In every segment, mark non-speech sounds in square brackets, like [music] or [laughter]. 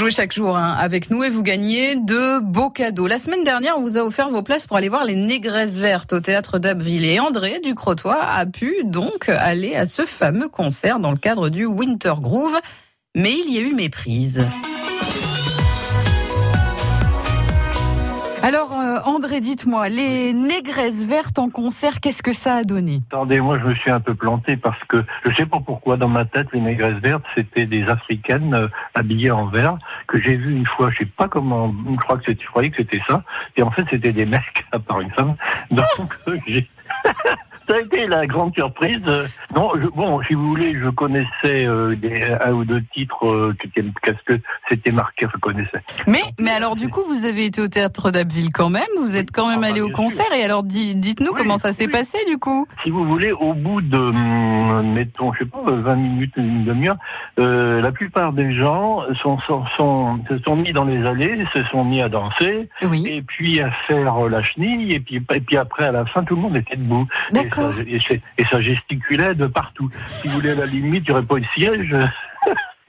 jouez chaque jour hein, avec nous et vous gagnez de beaux cadeaux. La semaine dernière, on vous a offert vos places pour aller voir les Négresses Vertes au théâtre d'Abbeville. Et André du Crotoy a pu donc aller à ce fameux concert dans le cadre du Winter Groove. Mais il y a eu méprise. Alors, euh, André, dites-moi, les négresses vertes en concert, qu'est-ce que ça a donné? Attendez, moi je me suis un peu planté parce que je sais pas pourquoi dans ma tête les négresses vertes c'était des africaines euh, habillées en vert que j'ai vu une fois, je sais pas comment, je crois que je croyais que c'était ça, et en fait c'était des mecs à part une femme. Donc [laughs] j'ai [laughs] ça a été la grande surprise. Non, je, bon, si vous voulez, je connaissais euh, des, un ou deux titres euh, qu'est-ce que c'était marqué, je connaissais. Mais, mais alors du coup, vous avez été au théâtre d'Abbeville quand même, vous êtes quand même Ah, allé bah, au bien concert et alors di- dites-nous Oui, comment ça s'est passé du coup Si vous voulez, au bout de, hum, mettons, je sais pas, 20 minutes, une demi-heure, euh, la plupart des gens sont, sont, sont- se sont mis dans les allées, se sont mis à danser, Oui. et puis à faire euh, la chenille, et puis, et puis après, à la fin, tout le monde était debout. Ça, Et ça gesticulait de partout. Si vous voulez, à la limite, il n'y aurait pas eu de siège.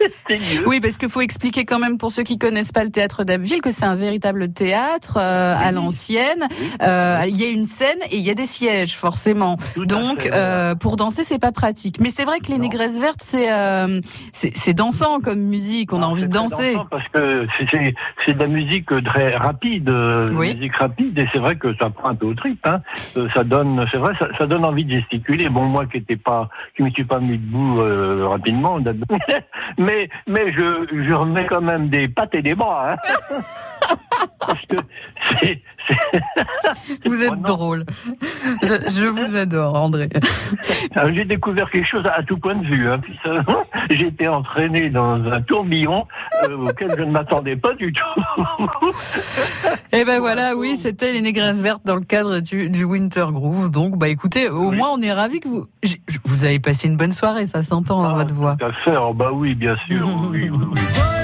[laughs] Oui, parce qu'il faut expliquer quand même pour ceux qui connaissent pas le théâtre d'Abbeville que c'est un véritable théâtre euh, à l'ancienne. Euh, Il y a une scène et il y a des sièges forcément. Tout Donc fait, euh, pour danser c'est pas pratique. Mais c'est vrai que les négresses vertes c'est dansant comme musique. On a envie de danser. Parce que c'est- de la musique très rapide, Oui. musique rapide, et c'est vrai que ça prend un peu au trip. Hein. Ça donne, c'est vrai, ça, ça donne envie de gesticuler. Bon, moi qui étais pas, qui me suis pas mis debout rapidement, d'abord. [laughs] mais mais je remets quand même des pattes et des bras. Hein. [laughs] Parce que c'est c'est- Vous êtes prenant. drôle. Je, je vous adore André. Alors, Ah, J'ai découvert quelque chose à tout point de vue. Hein. [laughs] J'ai été entraîné dans un tourbillon euh, auquel je ne m'attendais pas du tout. [laughs] Et ben voilà, oui, c'était les négresses vertes dans le cadre du, du Winter Groove. Donc, bah écoutez, au Oui. moins on est ravis que vous, j'ai- vous avez passé une bonne soirée, ça s'entend dans Ah, votre voix. Tout à fait. Oh, bah oui, bien sûr. oui, oui, oui. [laughs]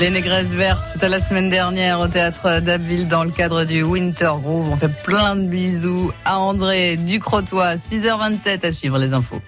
Les Négresses Vertes, c'était la semaine dernière au théâtre d'Abbeville dans le cadre du Winter Groove. On fait plein de bisous à André Ducrotois, 6h27 à suivre les infos.